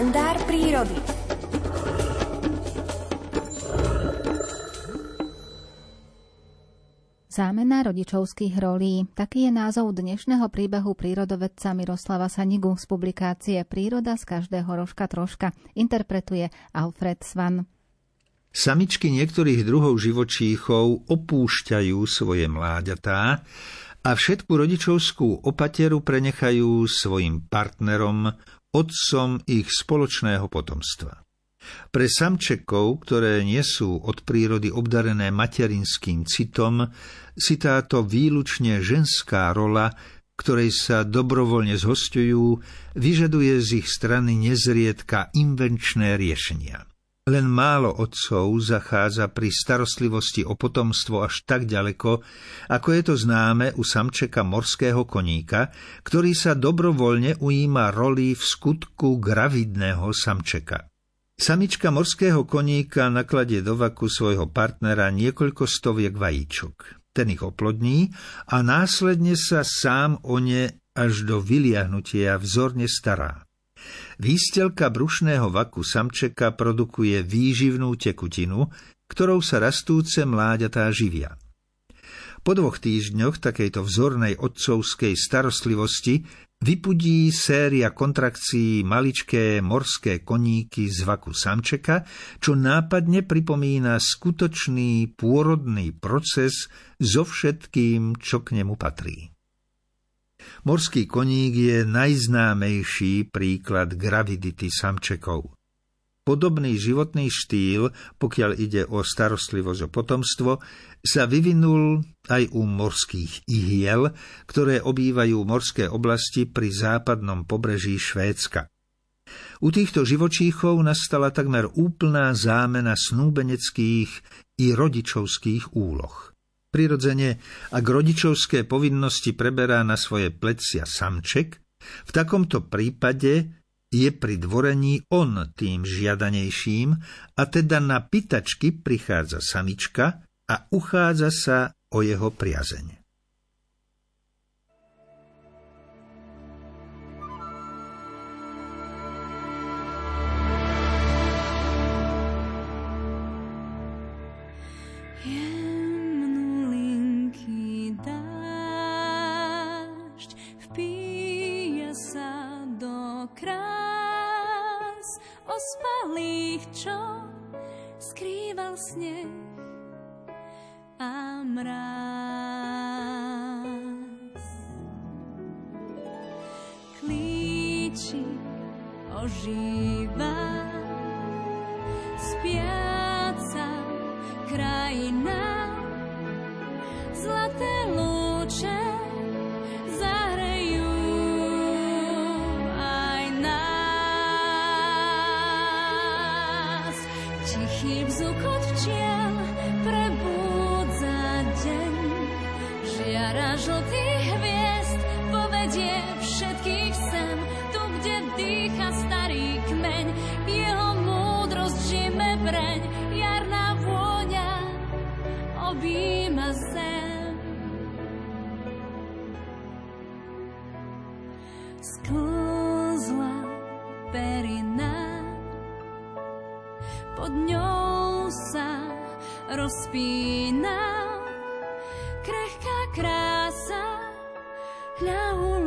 kalendár prírody. Zámena rodičovských rolí. Taký je názov dnešného príbehu prírodovedca Miroslava Sanigu z publikácie Príroda z každého rožka troška. Interpretuje Alfred Svan. Samičky niektorých druhov živočíchov opúšťajú svoje mláďatá a všetku rodičovskú opateru prenechajú svojim partnerom, otcom ich spoločného potomstva. Pre samčekov, ktoré nie sú od prírody obdarené materinským citom, si táto výlučne ženská rola, ktorej sa dobrovoľne zhostujú, vyžaduje z ich strany nezriedka invenčné riešenia. Len málo otcov zachádza pri starostlivosti o potomstvo až tak ďaleko, ako je to známe u samčeka morského koníka, ktorý sa dobrovoľne ujíma roli v skutku gravidného samčeka. Samička morského koníka nakladie do vaku svojho partnera niekoľko stoviek vajíčok. Ten ich oplodní a následne sa sám o ne až do vyliahnutia vzorne stará. Výstelka brušného vaku samčeka produkuje výživnú tekutinu, ktorou sa rastúce mláďatá živia. Po dvoch týždňoch takejto vzornej otcovskej starostlivosti vypudí séria kontrakcií maličké morské koníky z vaku samčeka, čo nápadne pripomína skutočný pôrodný proces so všetkým, čo k nemu patrí. Morský koník je najznámejší príklad gravidity samčekov. Podobný životný štýl, pokiaľ ide o starostlivosť o potomstvo, sa vyvinul aj u morských ihiel, ktoré obývajú morské oblasti pri západnom pobreží Švédska. U týchto živočíchov nastala takmer úplná zámena snúbeneckých i rodičovských úloh. Prirodzene, ak rodičovské povinnosti preberá na svoje plecia samček, v takomto prípade je pri dvorení on tým žiadanejším a teda na pitačky prichádza samička a uchádza sa o jeho priazeň. Ospalých, čo skrýval sneh a mráz. Klíči ožíva spiaca krajina, zlaté Tichý bzukot včiel prebúdza deň. Žiara žltý hviezd povedie všetkých sem, tu, kde dýcha starý kmeň. Jeho múdrosť žime breň, jarná vôňa objíma zem. Sklzla perina pod ňou sa rozpína krehká krása hľahu